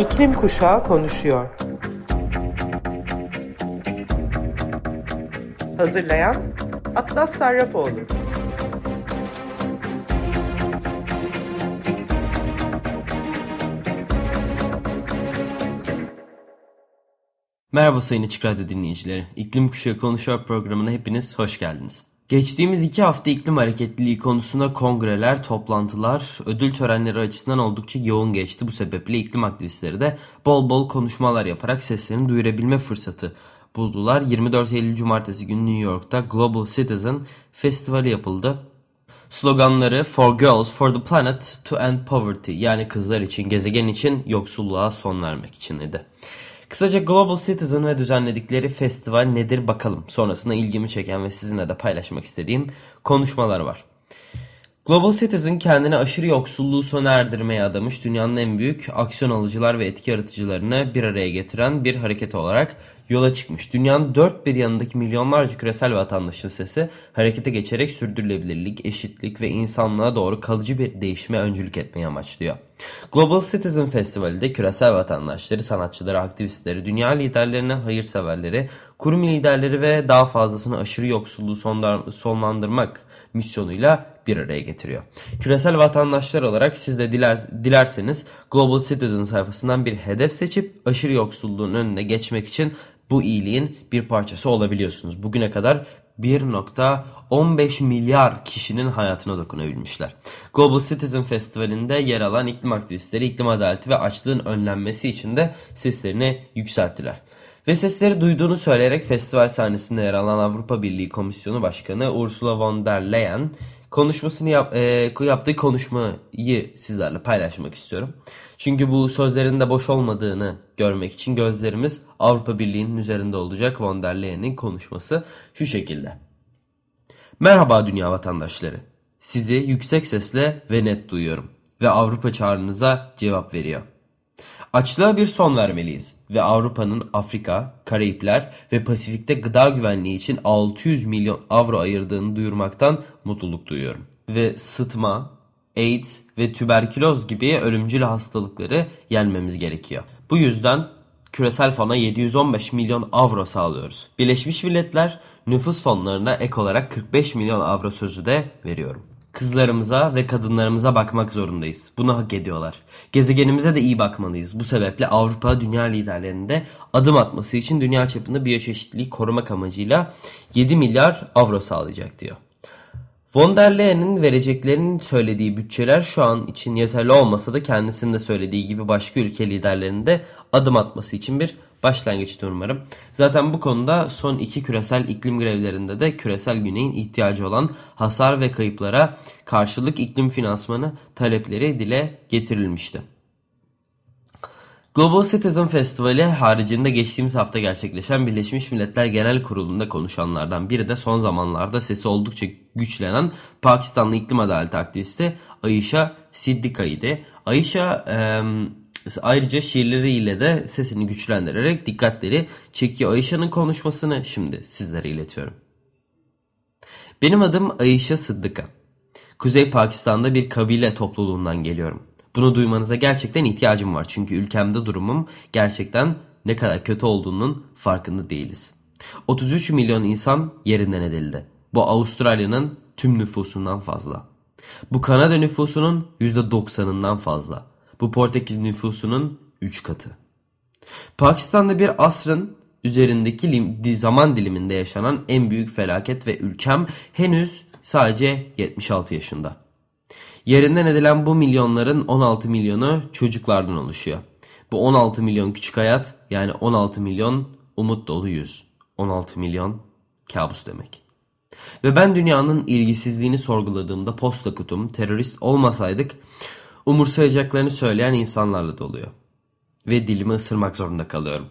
İklim Kuşağı konuşuyor. Hazırlayan Atlas Sarrafoğlu. Merhaba Sayın Açık Radyo dinleyicileri. İklim Kuşağı Konuşuyor programına hepiniz hoş geldiniz. Geçtiğimiz iki hafta iklim hareketliliği konusunda kongreler, toplantılar, ödül törenleri açısından oldukça yoğun geçti. Bu sebeple iklim aktivistleri de bol bol konuşmalar yaparak seslerini duyurabilme fırsatı buldular. 24 Eylül Cumartesi günü New York'ta Global Citizen Festivali yapıldı. Sloganları For Girls, For the Planet, To End Poverty yani kızlar için, gezegen için, yoksulluğa son vermek için idi. Kısaca Global Citizen ve düzenledikleri festival nedir bakalım. Sonrasında ilgimi çeken ve sizinle de paylaşmak istediğim konuşmalar var. Global Citizen kendini aşırı yoksulluğu sona erdirmeye adamış dünyanın en büyük aksiyon alıcılar ve etki yaratıcılarını bir araya getiren bir hareket olarak yola çıkmış. Dünyanın dört bir yanındaki milyonlarca küresel vatandaşın sesi harekete geçerek sürdürülebilirlik, eşitlik ve insanlığa doğru kalıcı bir değişime öncülük etmeyi amaçlıyor. Global Citizen Festivali'de küresel vatandaşları, sanatçıları, aktivistleri, dünya liderlerini, hayırseverleri, kurum liderleri ve daha fazlasını aşırı yoksulluğu sonlandırmak misyonuyla bir araya getiriyor. Küresel vatandaşlar olarak siz de diler, dilerseniz Global Citizen sayfasından bir hedef seçip aşırı yoksulluğun önüne geçmek için bu iyiliğin bir parçası olabiliyorsunuz. Bugüne kadar 1.15 milyar kişinin hayatına dokunabilmişler. Global Citizen Festivali'nde yer alan iklim aktivistleri iklim adaleti ve açlığın önlenmesi için de seslerini yükselttiler. Ve sesleri duyduğunu söyleyerek festival sahnesinde yer alan Avrupa Birliği Komisyonu Başkanı Ursula von der Leyen konuşmasını yap, e, yaptığı konuşmayı sizlerle paylaşmak istiyorum. Çünkü bu sözlerin de boş olmadığını görmek için gözlerimiz Avrupa Birliği'nin üzerinde olacak von der Leyen'in konuşması şu şekilde. Merhaba dünya vatandaşları. Sizi yüksek sesle ve net duyuyorum ve Avrupa çağrınıza cevap veriyor. Açlığa bir son vermeliyiz ve Avrupa'nın Afrika, Karayipler ve Pasifik'te gıda güvenliği için 600 milyon avro ayırdığını duyurmaktan mutluluk duyuyorum. Ve sıtma, AIDS ve tüberküloz gibi ölümcül hastalıkları yenmemiz gerekiyor. Bu yüzden küresel fona 715 milyon avro sağlıyoruz. Birleşmiş Milletler nüfus fonlarına ek olarak 45 milyon avro sözü de veriyorum. Kızlarımıza ve kadınlarımıza bakmak zorundayız. Bunu hak ediyorlar. Gezegenimize de iyi bakmalıyız. Bu sebeple Avrupa dünya liderlerinde adım atması için dünya çapında biyoçeşitliliği korumak amacıyla 7 milyar avro sağlayacak diyor. Von der Leyen'in vereceklerinin söylediği bütçeler şu an için yeterli olmasa da kendisinin de söylediği gibi başka ülke liderlerinde adım atması için bir başlangıçtır umarım. Zaten bu konuda son iki küresel iklim grevlerinde de küresel güneyin ihtiyacı olan hasar ve kayıplara karşılık iklim finansmanı talepleri dile getirilmişti. Global Citizen Festivali haricinde geçtiğimiz hafta gerçekleşen Birleşmiş Milletler Genel Kurulu'nda konuşanlardan biri de son zamanlarda sesi oldukça güçlenen Pakistanlı iklim adaleti aktivisti Ayşe Siddika'ydı. Ayşe e, ayrıca şiirleriyle de sesini güçlendirerek dikkatleri çekiyor. Ayşe'nin konuşmasını şimdi sizlere iletiyorum. Benim adım Ayşe Sıddıka. Kuzey Pakistan'da bir kabile topluluğundan geliyorum. Bunu duymanıza gerçekten ihtiyacım var. Çünkü ülkemde durumum gerçekten ne kadar kötü olduğunun farkında değiliz. 33 milyon insan yerinden edildi. Bu Avustralya'nın tüm nüfusundan fazla. Bu Kanada nüfusunun %90'ından fazla. Bu Portekiz nüfusunun 3 katı. Pakistan'da bir asrın üzerindeki zaman diliminde yaşanan en büyük felaket ve ülkem henüz sadece 76 yaşında. Yerinden edilen bu milyonların 16 milyonu çocuklardan oluşuyor. Bu 16 milyon küçük hayat yani 16 milyon umut dolu yüz. 16 milyon kabus demek. Ve ben dünyanın ilgisizliğini sorguladığımda posta kutum terörist olmasaydık umursayacaklarını söyleyen insanlarla doluyor. Ve dilimi ısırmak zorunda kalıyorum.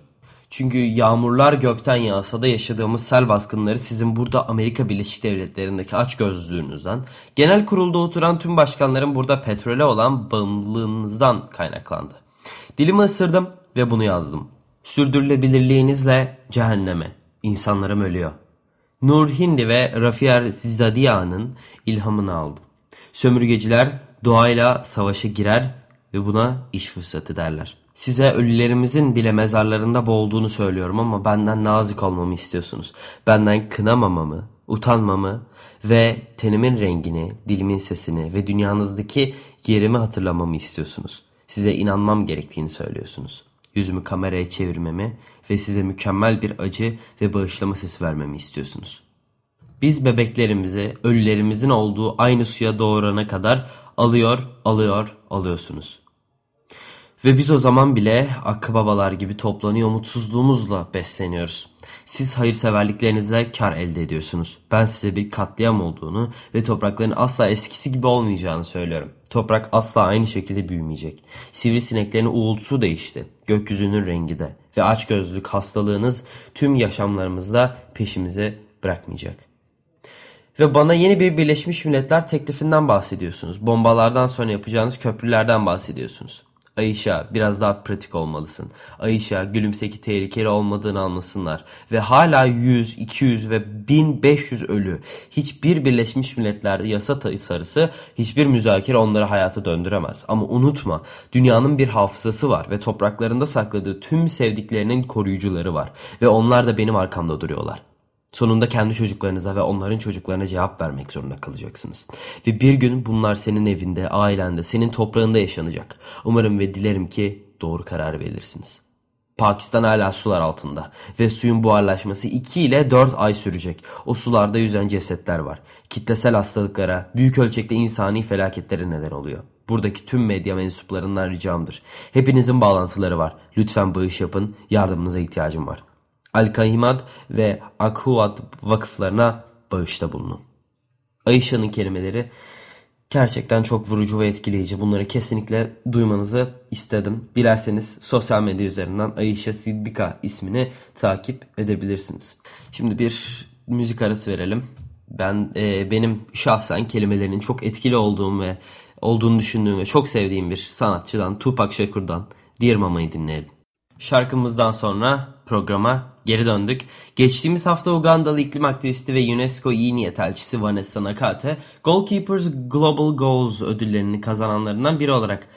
Çünkü yağmurlar gökten yağsa da yaşadığımız sel baskınları sizin burada Amerika Birleşik Devletleri'ndeki aç gözlüğünüzden, genel kurulda oturan tüm başkanların burada petrole olan bağımlılığınızdan kaynaklandı. Dilimi ısırdım ve bunu yazdım. Sürdürülebilirliğinizle cehenneme. İnsanlarım ölüyor. Nur Hindi ve Rafier Zadia'nın ilhamını aldım. Sömürgeciler doğayla savaşa girer ve buna iş fırsatı derler. Size ölülerimizin bile mezarlarında boğulduğunu söylüyorum ama benden nazik olmamı istiyorsunuz. Benden kınamamamı, utanmamı ve tenimin rengini, dilimin sesini ve dünyanızdaki yerimi hatırlamamı istiyorsunuz. Size inanmam gerektiğini söylüyorsunuz. Yüzümü kameraya çevirmemi ve size mükemmel bir acı ve bağışlama sesi vermemi istiyorsunuz. Biz bebeklerimizi ölülerimizin olduğu aynı suya doğurana kadar alıyor, alıyor, alıyorsunuz. Ve biz o zaman bile akbabalar gibi toplanıyor mutsuzluğumuzla besleniyoruz. Siz hayırseverliklerinizle kar elde ediyorsunuz. Ben size bir katliam olduğunu ve toprakların asla eskisi gibi olmayacağını söylüyorum. Toprak asla aynı şekilde büyümeyecek. Sivrisineklerin uğultusu değişti. Gökyüzünün rengi de. Ve açgözlülük hastalığınız tüm yaşamlarımızda peşimize bırakmayacak. Ve bana yeni bir Birleşmiş Milletler teklifinden bahsediyorsunuz. Bombalardan sonra yapacağınız köprülerden bahsediyorsunuz. Ayşe biraz daha pratik olmalısın. Ayşe gülümseki tehlikeli olmadığını anlasınlar. Ve hala 100, 200 ve 1500 ölü. Hiçbir Birleşmiş Milletler yasa tasarısı hiçbir müzakere onları hayata döndüremez. Ama unutma dünyanın bir hafızası var ve topraklarında sakladığı tüm sevdiklerinin koruyucuları var. Ve onlar da benim arkamda duruyorlar. Sonunda kendi çocuklarınıza ve onların çocuklarına cevap vermek zorunda kalacaksınız. Ve bir gün bunlar senin evinde, ailende, senin toprağında yaşanacak. Umarım ve dilerim ki doğru karar verirsiniz. Pakistan hala sular altında ve suyun buharlaşması 2 ile 4 ay sürecek. O sularda yüzen cesetler var. Kitlesel hastalıklara, büyük ölçekte insani felaketlere neden oluyor. Buradaki tüm medya mensuplarından ricamdır. Hepinizin bağlantıları var. Lütfen bağış yapın. Yardımınıza ihtiyacım var. Al-Kahimad ve Akhuat vakıflarına bağışta bulunun. Ayşe'nin kelimeleri gerçekten çok vurucu ve etkileyici. Bunları kesinlikle duymanızı istedim. Dilerseniz sosyal medya üzerinden Ayşe Siddika ismini takip edebilirsiniz. Şimdi bir müzik arası verelim. Ben e, benim şahsen kelimelerinin çok etkili olduğum ve olduğunu düşündüğüm ve çok sevdiğim bir sanatçıdan Tupac Shakur'dan Dear Mama'yı dinleyelim. Şarkımızdan sonra programa geri döndük. Geçtiğimiz hafta Ugandalı iklim aktivisti ve UNESCO iyi niyet elçisi Vanessa Nakate, Goalkeepers Global Goals ödüllerini kazananlarından biri olarak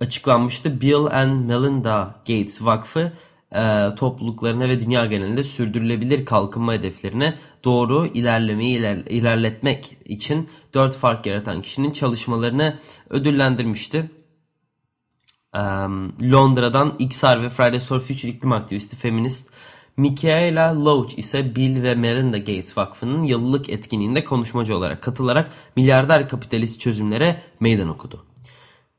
açıklanmıştı. Bill and Melinda Gates Vakfı e, topluluklarına ve dünya genelinde sürdürülebilir kalkınma hedeflerine doğru ilerlemeyi iler, ilerletmek için dört fark yaratan kişinin çalışmalarını ödüllendirmişti. Londra'dan XR ve Fridays for Future iklim aktivisti feminist Michaela Loach ise Bill ve Melinda Gates Vakfı'nın yıllık etkinliğinde konuşmacı olarak katılarak milyarder kapitalist çözümlere meydan okudu.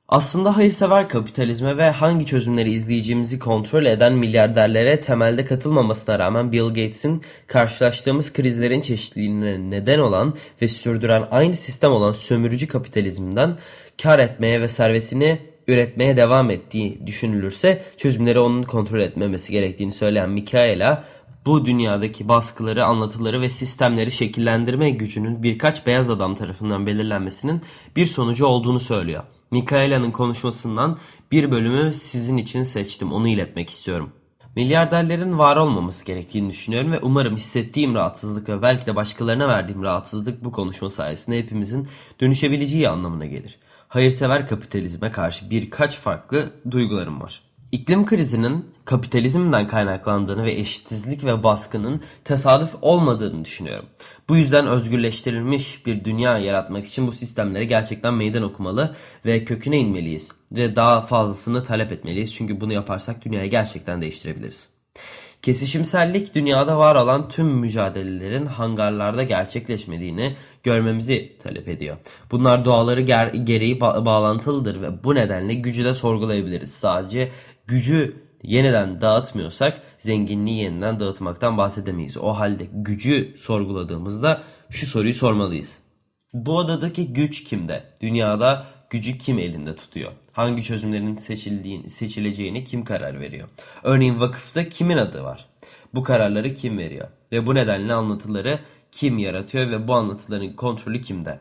Aslında hayırsever kapitalizme ve hangi çözümleri izleyeceğimizi kontrol eden milyarderlere temelde katılmamasına rağmen Bill Gates'in karşılaştığımız krizlerin çeşitliliğine neden olan ve sürdüren aynı sistem olan sömürücü kapitalizmden kar etmeye ve servetini üretmeye devam ettiği düşünülürse çözümleri onun kontrol etmemesi gerektiğini söyleyen Mikaela bu dünyadaki baskıları, anlatıları ve sistemleri şekillendirme gücünün birkaç beyaz adam tarafından belirlenmesinin bir sonucu olduğunu söylüyor. Mikaela'nın konuşmasından bir bölümü sizin için seçtim. Onu iletmek istiyorum. Milyarderlerin var olmaması gerektiğini düşünüyorum ve umarım hissettiğim rahatsızlık ve belki de başkalarına verdiğim rahatsızlık bu konuşma sayesinde hepimizin dönüşebileceği anlamına gelir hayırsever kapitalizme karşı birkaç farklı duygularım var. İklim krizinin kapitalizmden kaynaklandığını ve eşitsizlik ve baskının tesadüf olmadığını düşünüyorum. Bu yüzden özgürleştirilmiş bir dünya yaratmak için bu sistemlere gerçekten meydan okumalı ve köküne inmeliyiz. Ve daha fazlasını talep etmeliyiz çünkü bunu yaparsak dünyayı gerçekten değiştirebiliriz. Kesişimsellik dünyada var olan tüm mücadelelerin hangarlarda gerçekleşmediğini görmemizi talep ediyor. Bunlar doğaları ger- gereği ba- bağlantılıdır ve bu nedenle gücü de sorgulayabiliriz. Sadece gücü yeniden dağıtmıyorsak zenginliği yeniden dağıtmaktan bahsedemeyiz. O halde gücü sorguladığımızda şu soruyu sormalıyız. Bu odadaki güç kimde? Dünyada gücü kim elinde tutuyor? Hangi çözümlerin seçildiğini, seçileceğini kim karar veriyor? Örneğin vakıfta kimin adı var? Bu kararları kim veriyor? Ve bu nedenle anlatıları kim yaratıyor ve bu anlatıların kontrolü kimde?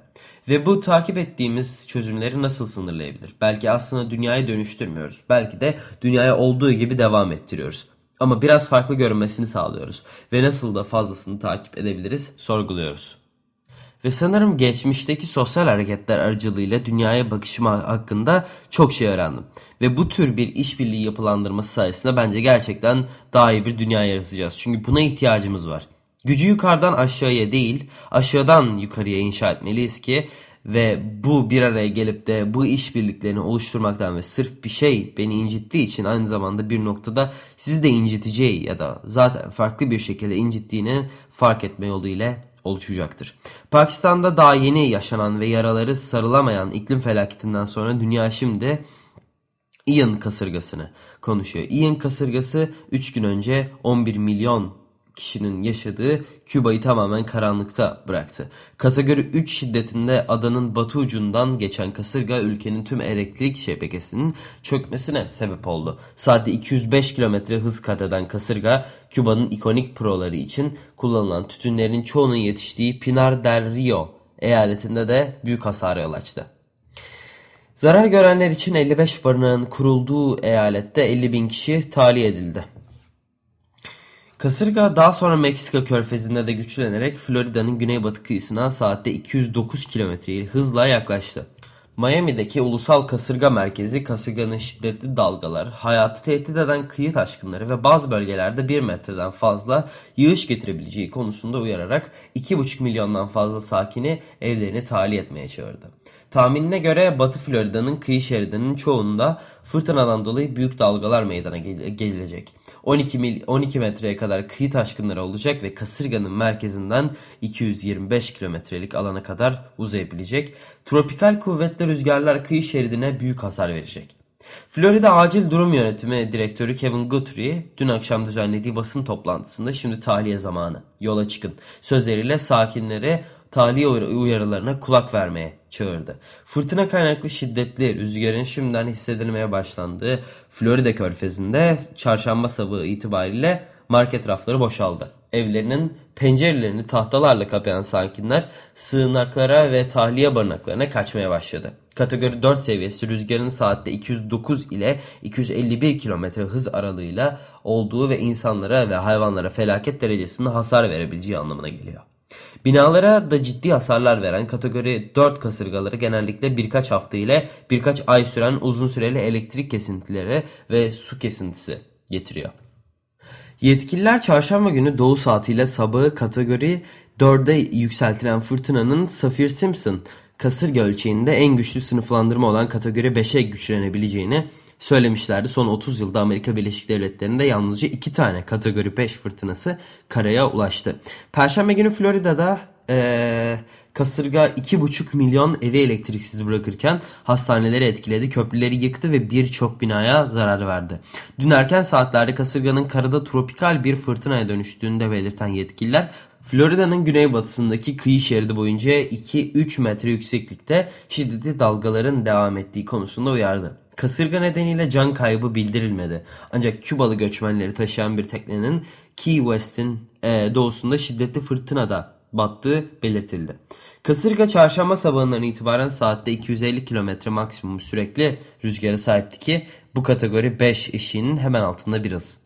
Ve bu takip ettiğimiz çözümleri nasıl sınırlayabilir? Belki aslında dünyayı dönüştürmüyoruz. Belki de dünyaya olduğu gibi devam ettiriyoruz. Ama biraz farklı görünmesini sağlıyoruz. Ve nasıl da fazlasını takip edebiliriz sorguluyoruz. Ve sanırım geçmişteki sosyal hareketler aracılığıyla dünyaya bakışım hakkında çok şey öğrendim. Ve bu tür bir işbirliği yapılandırması sayesinde bence gerçekten daha iyi bir dünya yaratacağız. Çünkü buna ihtiyacımız var. Gücü yukarıdan aşağıya değil, aşağıdan yukarıya inşa etmeliyiz ki ve bu bir araya gelip de bu işbirliklerini oluşturmaktan ve sırf bir şey beni incittiği için aynı zamanda bir noktada sizi de inciteceği ya da zaten farklı bir şekilde incittiğini fark etme yolu ile oluşacaktır. Pakistan'da daha yeni yaşanan ve yaraları sarılamayan iklim felaketinden sonra dünya şimdi Ian kasırgasını konuşuyor. Ian kasırgası 3 gün önce 11 milyon kişinin yaşadığı Küba'yı tamamen karanlıkta bıraktı. Kategori 3 şiddetinde adanın batı ucundan geçen kasırga ülkenin tüm elektrik şebekesinin çökmesine sebep oldu. Saatte 205 km hız kat eden kasırga Küba'nın ikonik proları için kullanılan tütünlerin çoğunun yetiştiği Pinar del Rio eyaletinde de büyük hasara yol açtı. Zarar görenler için 55 barınağın kurulduğu eyalette 50 bin kişi tahliye edildi. Kasırga daha sonra Meksika körfezinde de güçlenerek Florida'nın güneybatı kıyısına saatte 209 km hızla yaklaştı. Miami'deki ulusal kasırga merkezi kasırganın şiddetli dalgalar, hayatı tehdit eden kıyı taşkınları ve bazı bölgelerde 1 metreden fazla yağış getirebileceği konusunda uyararak 2,5 milyondan fazla sakini evlerini tahliye etmeye çağırdı. Tahminine göre Batı Florida'nın kıyı şeridinin çoğunda fırtınadan dolayı büyük dalgalar meydana gelecek. 12, mil, 12 metreye kadar kıyı taşkınları olacak ve kasırganın merkezinden 225 kilometrelik alana kadar uzayabilecek. Tropikal kuvvetli rüzgarlar kıyı şeridine büyük hasar verecek. Florida Acil Durum Yönetimi Direktörü Kevin Guthrie dün akşam düzenlediği basın toplantısında şimdi tahliye zamanı yola çıkın sözleriyle sakinleri tahliye uyarılarına kulak vermeye çağırdı. Fırtına kaynaklı şiddetli rüzgarın şimdiden hissedilmeye başlandığı Florida körfezinde çarşamba sabahı itibariyle market rafları boşaldı. Evlerinin pencerelerini tahtalarla kapayan sakinler sığınaklara ve tahliye barınaklarına kaçmaya başladı. Kategori 4 seviyesi rüzgarın saatte 209 ile 251 km hız aralığıyla olduğu ve insanlara ve hayvanlara felaket derecesinde hasar verebileceği anlamına geliyor. Binalara da ciddi hasarlar veren kategori 4 kasırgaları genellikle birkaç hafta ile birkaç ay süren uzun süreli elektrik kesintileri ve su kesintisi getiriyor. Yetkililer çarşamba günü doğu saatiyle sabahı kategori 4'e yükseltilen fırtınanın Saffir-Simpson kasırga ölçeğinde en güçlü sınıflandırma olan kategori 5'e güçlenebileceğini söylemişlerdi. Son 30 yılda Amerika Birleşik Devletleri'nde yalnızca 2 tane kategori 5 fırtınası karaya ulaştı. Perşembe günü Florida'da ee, kasırga 2,5 milyon evi elektriksiz bırakırken hastaneleri etkiledi, köprüleri yıktı ve birçok binaya zarar verdi. Dün erken saatlerde kasırganın karada tropikal bir fırtınaya dönüştüğünü de belirten yetkililer Florida'nın güneybatısındaki kıyı şeridi boyunca 2-3 metre yükseklikte şiddetli dalgaların devam ettiği konusunda uyardı. Kasırga nedeniyle can kaybı bildirilmedi. Ancak Kübalı göçmenleri taşıyan bir teknenin Key West'in e, doğusunda şiddetli fırtınada battığı belirtildi. Kasırga çarşamba sabahından itibaren saatte 250 km maksimum sürekli rüzgara sahipti ki bu kategori 5 eşiğinin hemen altında bir hız.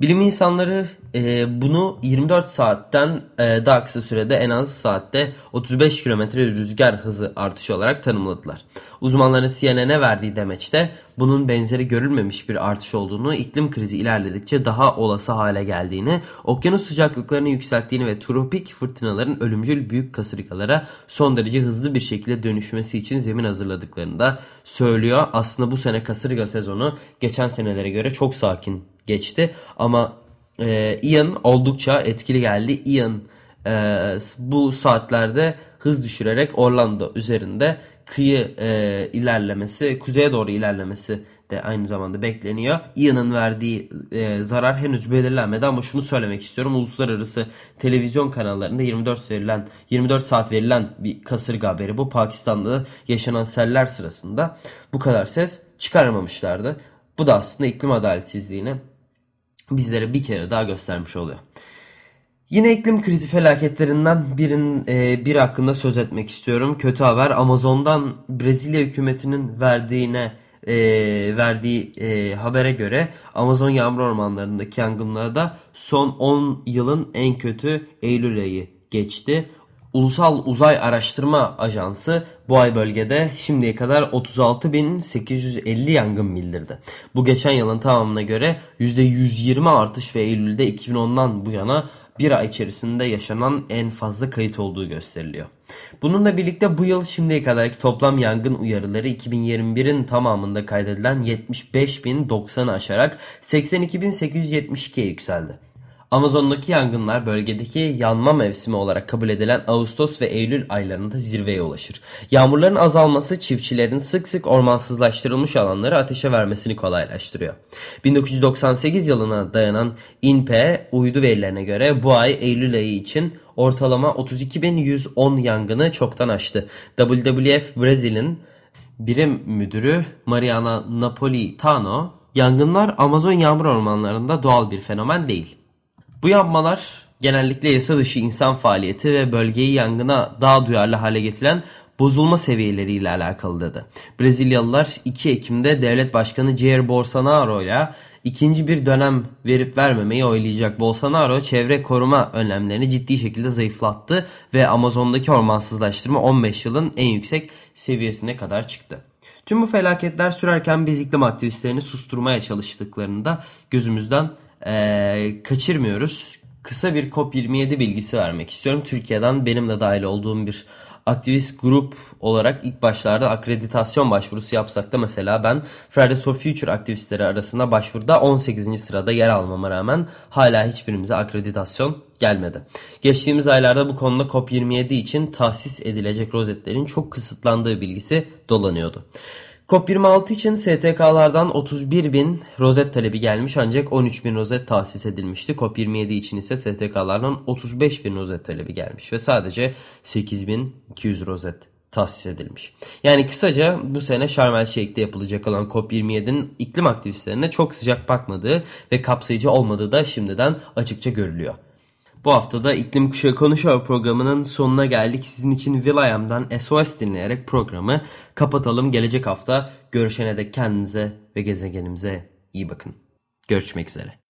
Bilim insanları e, bunu 24 saatten e, daha kısa sürede en az saatte 35 km rüzgar hızı artışı olarak tanımladılar. Uzmanların CNN'e verdiği demeçte bunun benzeri görülmemiş bir artış olduğunu, iklim krizi ilerledikçe daha olası hale geldiğini, okyanus sıcaklıklarını yükselttiğini ve tropik fırtınaların ölümcül büyük kasırgalara son derece hızlı bir şekilde dönüşmesi için zemin hazırladıklarını da söylüyor. Aslında bu sene kasırga sezonu geçen senelere göre çok sakin geçti ama e, Ian oldukça etkili geldi. Ian e, bu saatlerde hız düşürerek Orlando üzerinde kıyı e, ilerlemesi, kuzeye doğru ilerlemesi de aynı zamanda bekleniyor. Ian'ın verdiği e, zarar henüz belirlenmedi ama şunu söylemek istiyorum. Uluslararası televizyon kanallarında 24 verilen 24 saat verilen bir kasırga haberi bu. Pakistan'da yaşanan seller sırasında bu kadar ses çıkarmamışlardı. Bu da aslında iklim adaletsizliğini bizlere bir kere daha göstermiş oluyor. Yine iklim krizi felaketlerinden birin e, bir hakkında söz etmek istiyorum. Kötü haber Amazon'dan Brezilya hükümetinin verdiğine e, verdiği e, habere göre Amazon yağmur ormanlarındaki yangınlarda son 10 yılın en kötü Eylül ayı geçti. Ulusal Uzay Araştırma Ajansı bu ay bölgede şimdiye kadar 36.850 yangın bildirdi. Bu geçen yılın tamamına göre %120 artış ve Eylül'de 2010'dan bu yana bir ay içerisinde yaşanan en fazla kayıt olduğu gösteriliyor. Bununla birlikte bu yıl şimdiye kadarki toplam yangın uyarıları 2021'in tamamında kaydedilen 75.090'ı aşarak 82.872'ye yükseldi. Amazon'daki yangınlar bölgedeki yanma mevsimi olarak kabul edilen Ağustos ve Eylül aylarında zirveye ulaşır. Yağmurların azalması çiftçilerin sık sık ormansızlaştırılmış alanları ateşe vermesini kolaylaştırıyor. 1998 yılına dayanan INPE uydu verilerine göre bu ay Eylül ayı için ortalama 32.110 yangını çoktan aştı. WWF Brazil'in birim müdürü Mariana Napolitano, yangınlar Amazon yağmur ormanlarında doğal bir fenomen değil. Bu yanmalar genellikle yasa dışı insan faaliyeti ve bölgeyi yangına daha duyarlı hale getiren bozulma seviyeleriyle alakalı dedi. Brezilyalılar 2 Ekim'de devlet başkanı Jair Bolsonaro ile ikinci bir dönem verip vermemeyi oylayacak. Bolsonaro çevre koruma önlemlerini ciddi şekilde zayıflattı ve Amazon'daki ormansızlaştırma 15 yılın en yüksek seviyesine kadar çıktı. Tüm bu felaketler sürerken biz iklim aktivistlerini susturmaya çalıştıklarını da gözümüzden e, kaçırmıyoruz. Kısa bir COP27 bilgisi vermek istiyorum. Türkiye'den benim de dahil olduğum bir aktivist grup olarak ilk başlarda akreditasyon başvurusu yapsak da mesela ben Fridays for Future aktivistleri arasında başvuruda 18. sırada yer almama rağmen hala hiçbirimize akreditasyon gelmedi. Geçtiğimiz aylarda bu konuda COP27 için tahsis edilecek rozetlerin çok kısıtlandığı bilgisi dolanıyordu. COP26 için STK'lardan 31 bin rozet talebi gelmiş ancak 13 bin rozet tahsis edilmişti. COP27 için ise STK'lardan 35 bin rozet talebi gelmiş ve sadece 8200 rozet tahsis edilmiş. Yani kısaca bu sene Şarm El Şeyh'te yapılacak olan COP27'nin iklim aktivistlerine çok sıcak bakmadığı ve kapsayıcı olmadığı da şimdiden açıkça görülüyor. Bu hafta da İklim Kuşağı Konuşuyor programının sonuna geldik. Sizin için Will.i.am'dan SOS dinleyerek programı kapatalım. Gelecek hafta görüşene dek kendinize ve gezegenimize iyi bakın. Görüşmek üzere.